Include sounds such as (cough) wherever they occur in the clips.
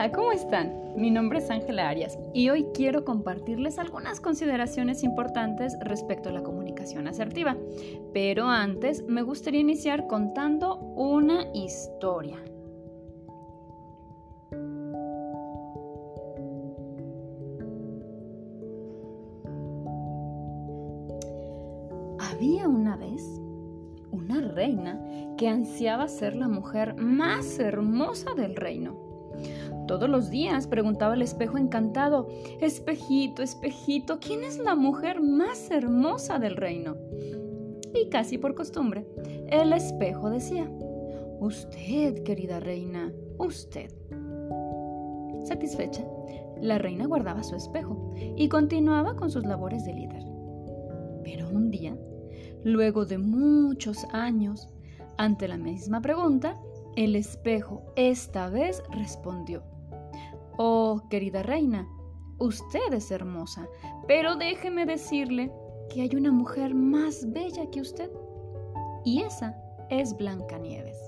Hola, ¿cómo están? Mi nombre es Ángela Arias y hoy quiero compartirles algunas consideraciones importantes respecto a la comunicación asertiva. Pero antes me gustaría iniciar contando una historia. Había una vez una reina que ansiaba ser la mujer más hermosa del reino. Todos los días preguntaba el espejo encantado, Espejito, espejito, ¿quién es la mujer más hermosa del reino? Y casi por costumbre, el espejo decía, Usted, querida reina, usted. Satisfecha, la reina guardaba su espejo y continuaba con sus labores de líder. Pero un día, luego de muchos años, ante la misma pregunta, el espejo esta vez respondió, Oh, querida reina, usted es hermosa, pero déjeme decirle que hay una mujer más bella que usted, y esa es Blancanieves.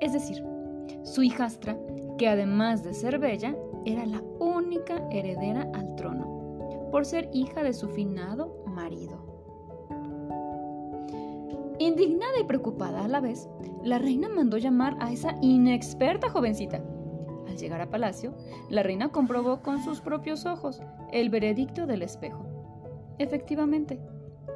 Es decir, su hijastra, que además de ser bella, era la única heredera al trono, por ser hija de su finado marido. Indignada y preocupada a la vez, la reina mandó llamar a esa inexperta jovencita. Al llegar a palacio, la reina comprobó con sus propios ojos el veredicto del espejo. Efectivamente,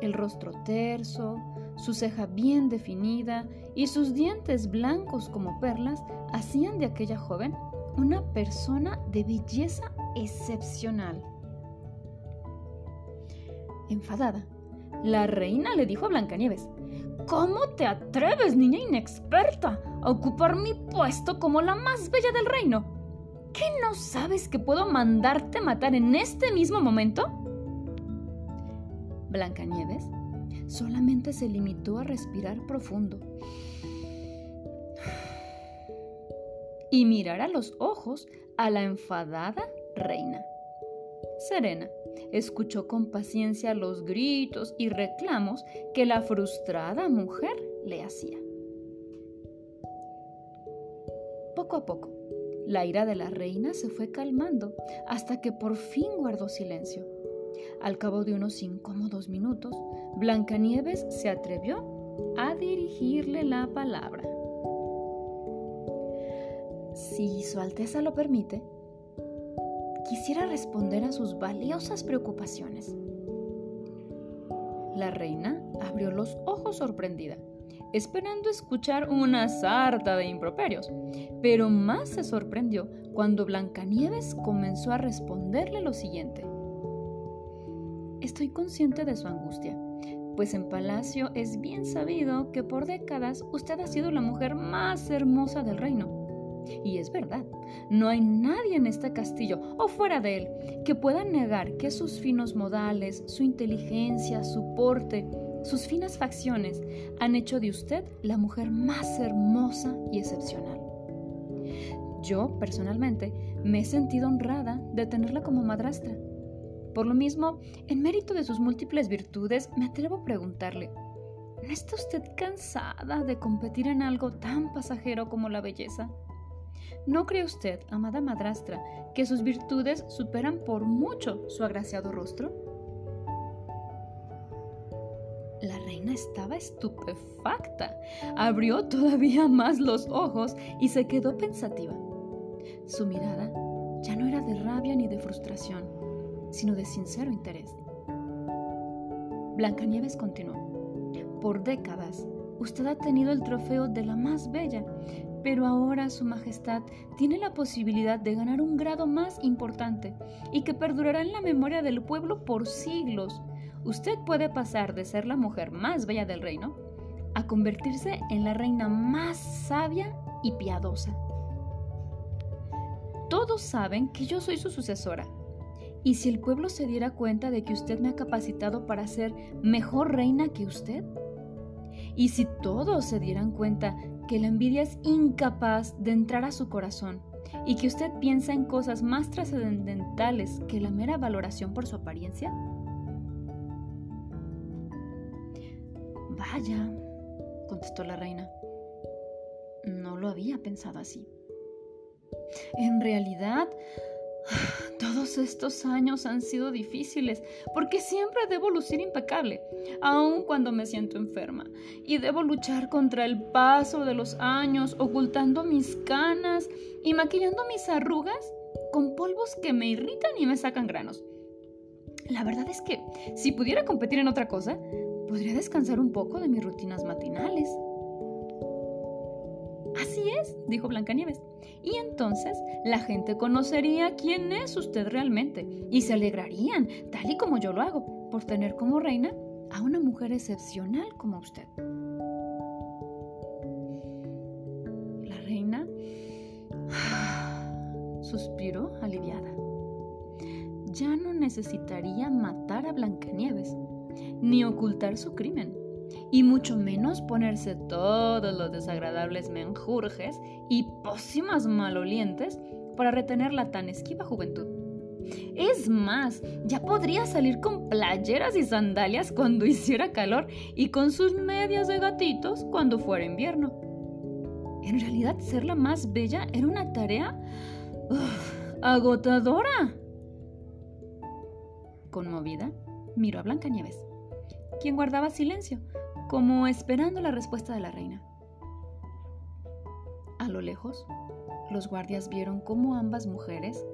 el rostro terso, su ceja bien definida y sus dientes blancos como perlas hacían de aquella joven una persona de belleza excepcional. Enfadada, la reina le dijo a Blancanieves, ¿Cómo te atreves, niña inexperta, a ocupar mi puesto como la más bella del reino? ¿Qué no sabes que puedo mandarte matar en este mismo momento? Blancanieves solamente se limitó a respirar profundo y mirar a los ojos a la enfadada reina. Serena escuchó con paciencia los gritos y reclamos que la frustrada mujer le hacía. Poco a poco, la ira de la reina se fue calmando hasta que por fin guardó silencio. Al cabo de unos incómodos minutos, Blancanieves se atrevió a dirigirle la palabra. Si Su Alteza lo permite, quisiera responder a sus valiosas preocupaciones. La reina abrió los ojos sorprendida, esperando escuchar una sarta de improperios, pero más se sorprendió cuando Blancanieves comenzó a responderle lo siguiente. Estoy consciente de su angustia, pues en Palacio es bien sabido que por décadas usted ha sido la mujer más hermosa del reino y es verdad, no hay nadie en este castillo o fuera de él que pueda negar que sus finos modales, su inteligencia, su porte, sus finas facciones han hecho de usted la mujer más hermosa y excepcional. Yo, personalmente, me he sentido honrada de tenerla como madrastra. Por lo mismo, en mérito de sus múltiples virtudes, me atrevo a preguntarle, ¿no está usted cansada de competir en algo tan pasajero como la belleza? ¿No cree usted, amada madrastra, que sus virtudes superan por mucho su agraciado rostro? La reina estaba estupefacta, abrió todavía más los ojos y se quedó pensativa. Su mirada ya no era de rabia ni de frustración, sino de sincero interés. Blancanieves continuó. Por décadas, usted ha tenido el trofeo de la más bella, pero ahora Su Majestad tiene la posibilidad de ganar un grado más importante y que perdurará en la memoria del pueblo por siglos. Usted puede pasar de ser la mujer más bella del reino a convertirse en la reina más sabia y piadosa. Todos saben que yo soy su sucesora. Y si el pueblo se diera cuenta de que usted me ha capacitado para ser mejor reina que usted, y si todos se dieran cuenta que la envidia es incapaz de entrar a su corazón y que usted piensa en cosas más trascendentales que la mera valoración por su apariencia? Vaya, contestó la reina. No lo había pensado así. En realidad, todos estos años han sido difíciles porque siempre debo lucir impecable, aun cuando me siento enferma, y debo luchar contra el paso de los años, ocultando mis canas y maquillando mis arrugas con polvos que me irritan y me sacan granos. La verdad es que si pudiera competir en otra cosa, podría descansar un poco de mis rutinas matinales. Así es, dijo Blancanieves. Y entonces la gente conocería quién es usted realmente y se alegrarían, tal y como yo lo hago, por tener como reina a una mujer excepcional como usted. La reina (sighs) suspiró aliviada. Ya no necesitaría matar a Blancanieves ni ocultar su crimen y mucho menos ponerse todos los desagradables menjurjes y pócimas malolientes para retener la tan esquiva juventud. Es más, ya podría salir con playeras y sandalias cuando (laughs) hiciera calor y con sus medias de gatitos cuando fuera invierno. En realidad, ser la más bella era una tarea agotadora. Conmovida, miró a Blancanieves, quien guardaba silencio, como esperando la respuesta de la reina. A lo lejos, los guardias vieron cómo ambas mujeres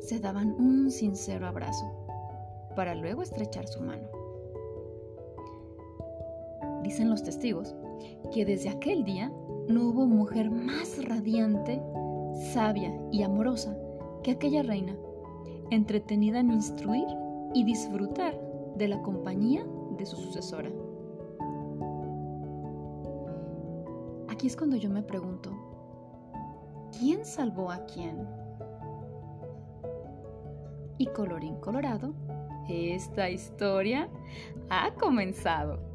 se daban un sincero abrazo, para luego estrechar su mano. Dicen los testigos que desde aquel día no hubo mujer más radiante, sabia y amorosa que aquella reina, entretenida en instruir y disfrutar de la compañía de su sucesora. Aquí es cuando yo me pregunto, ¿quién salvó a quién? Y colorín colorado, esta historia ha comenzado.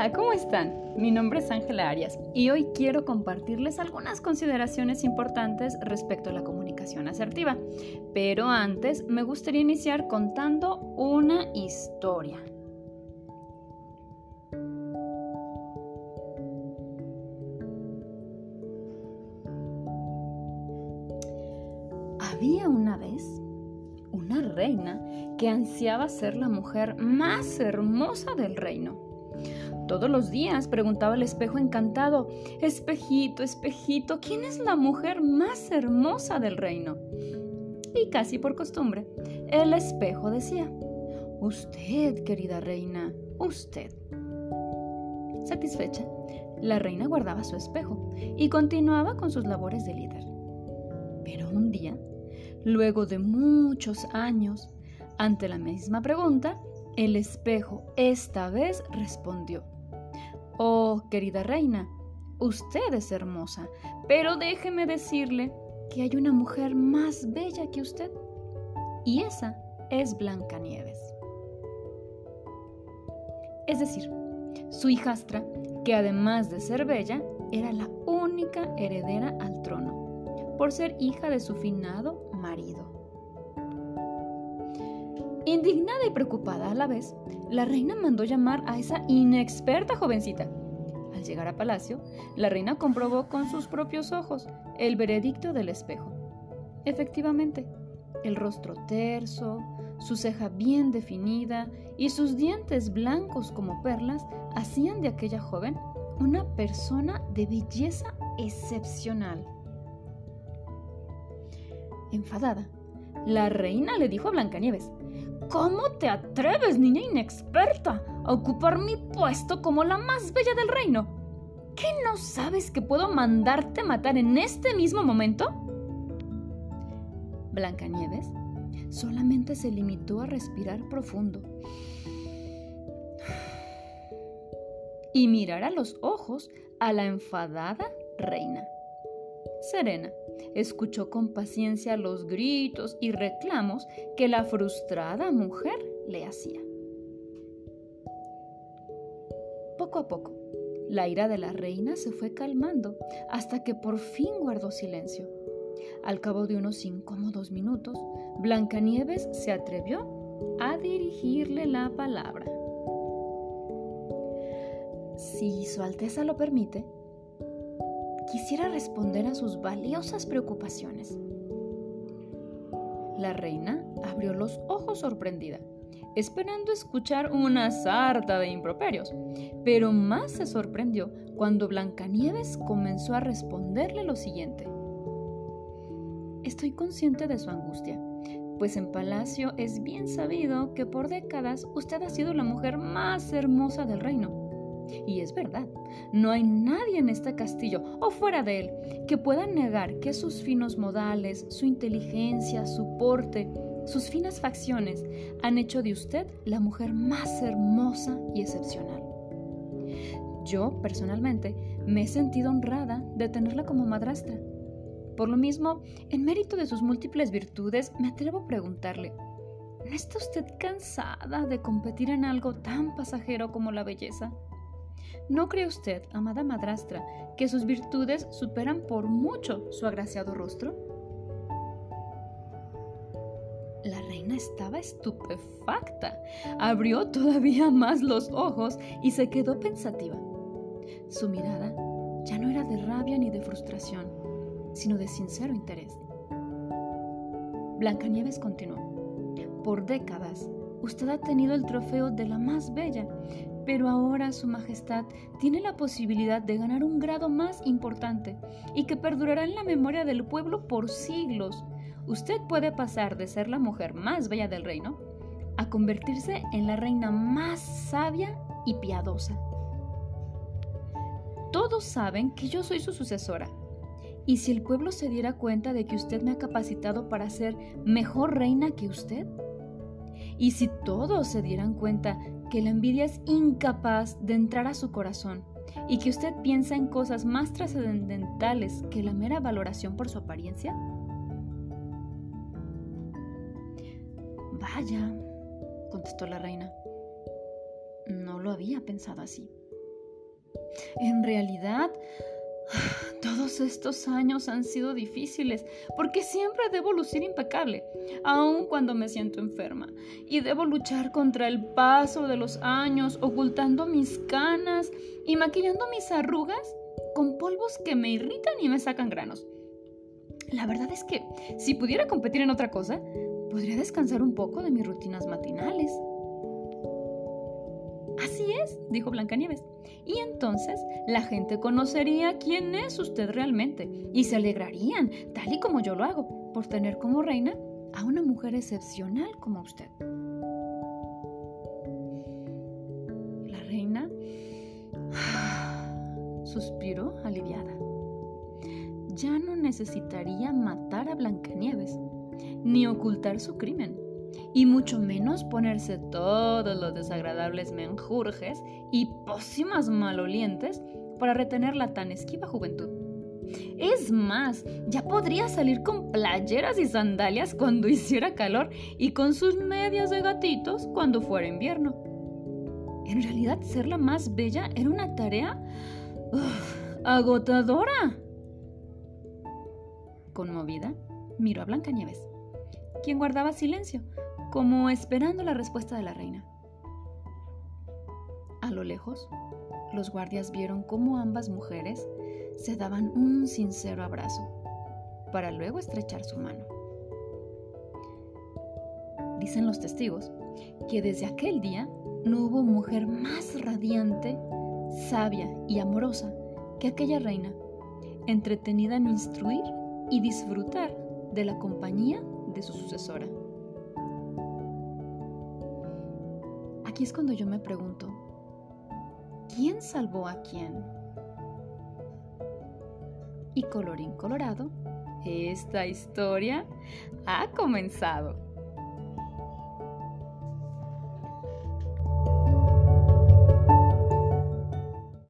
Hola, ¿cómo están? Mi nombre es Ángela Arias y hoy quiero compartirles algunas consideraciones importantes respecto a la comunicación asertiva. Pero antes me gustaría iniciar contando una historia. Había una vez una reina que ansiaba ser la mujer más hermosa del reino todos los días preguntaba el espejo encantado, Espejito, espejito, ¿quién es la mujer más hermosa del reino? Y casi por costumbre, el espejo decía, Usted, querida reina, usted. Satisfecha, la reina guardaba su espejo y continuaba con sus labores de líder. Pero un día, luego de muchos años, ante la misma pregunta, el espejo esta vez respondió, Oh, querida reina, usted es hermosa, pero déjeme decirle que hay una mujer más bella que usted, y esa es Blancanieves. Es decir, su hijastra, que además de ser bella, era la única heredera al trono, por ser hija de su finado marido. Indignada y preocupada a la vez, la reina mandó llamar a esa inexperta jovencita. Al llegar a palacio, la reina comprobó con sus propios ojos el veredicto del espejo. Efectivamente, el rostro terso, su ceja bien definida y sus dientes blancos como perlas hacían de aquella joven una persona de belleza excepcional. Enfadada, la reina le dijo a Blancanieves, ¿Cómo te atreves, niña inexperta, a ocupar mi puesto como la más bella del reino? ¿Qué no sabes que puedo mandarte matar en este mismo momento? Blancanieves solamente se limitó a respirar profundo y mirar a los ojos a la enfadada reina. Serena escuchó con paciencia los gritos y reclamos que la frustrada mujer le hacía. Poco a poco, la ira de la reina se fue calmando hasta que por fin guardó silencio. Al cabo de unos incómodos minutos, Blancanieves se atrevió a dirigirle la palabra. Si Su Alteza lo permite, quisiera responder a sus valiosas preocupaciones. La reina abrió los ojos sorprendida, esperando escuchar una sarta de improperios, pero más se sorprendió cuando Blancanieves comenzó a responderle lo siguiente. Estoy consciente de su angustia, pues en Palacio es bien sabido que por décadas usted ha sido la mujer más hermosa del reino y es verdad, no hay nadie en este castillo o fuera de él que pueda negar que sus finos modales, su inteligencia, su porte, sus finas facciones han hecho de usted la mujer más hermosa y excepcional. Yo, personalmente, me he sentido honrada de tenerla como madrastra. Por lo mismo, en mérito de sus múltiples virtudes, me atrevo a preguntarle, ¿no está usted cansada de competir en algo tan pasajero como la belleza? ¿No cree usted, amada madrastra, que sus virtudes superan por mucho su agraciado rostro? La reina estaba estupefacta. Abrió todavía más los ojos y se quedó pensativa. Su mirada ya no era de rabia ni de frustración, sino de sincero interés. Blancanieves continuó. Por décadas, usted ha tenido el trofeo de la más bella, pero ahora Su Majestad tiene la posibilidad de ganar un grado más importante y que perdurará en la memoria del pueblo por siglos. Usted puede pasar de ser la mujer más bella del reino a convertirse en la reina más sabia y piadosa. Todos saben que yo soy su sucesora. Y si el pueblo se diera cuenta de que usted me ha capacitado para ser mejor reina que usted, y si todos se dieran cuenta que la envidia es incapaz de entrar a su corazón y que usted piensa en cosas más trascendentales que la mera valoración por su apariencia? Vaya, contestó la reina. No lo había pensado así. En realidad, todos estos años han sido difíciles porque siempre debo lucir impecable, aun cuando me siento enferma, y debo luchar contra el paso de los años, ocultando mis canas y maquillando mis arrugas con polvos que me irritan y me sacan granos. La verdad es que si pudiera competir en otra cosa, podría descansar un poco de mis rutinas matinales. Así es, dijo Blancanieves. Y entonces la gente conocería quién es usted realmente y se alegrarían, tal y como yo lo hago, por tener como reina a una mujer excepcional como usted. La reina (sighs) suspiró aliviada. Ya no necesitaría matar a Blancanieves ni ocultar su crimen y mucho menos ponerse todos los desagradables menjurjes y pócimas malolientes para retener la tan esquiva juventud. Es más, ya podría salir con playeras y sandalias cuando (laughs) hiciera calor y con sus medias de gatitos cuando fuera invierno. En realidad, ser la más bella era una tarea agotadora. Conmovida, miró a Blancanieves, quien guardaba silencio, como esperando la respuesta de la reina. A lo lejos, los guardias vieron cómo ambas mujeres se daban un sincero abrazo, para luego estrechar su mano. Dicen los testigos que desde aquel día no hubo mujer más radiante, sabia y amorosa que aquella reina, entretenida en instruir y disfrutar de la compañía de su sucesora. Aquí es cuando yo me pregunto, ¿quién salvó a quién? Y colorín colorado, esta historia ha comenzado.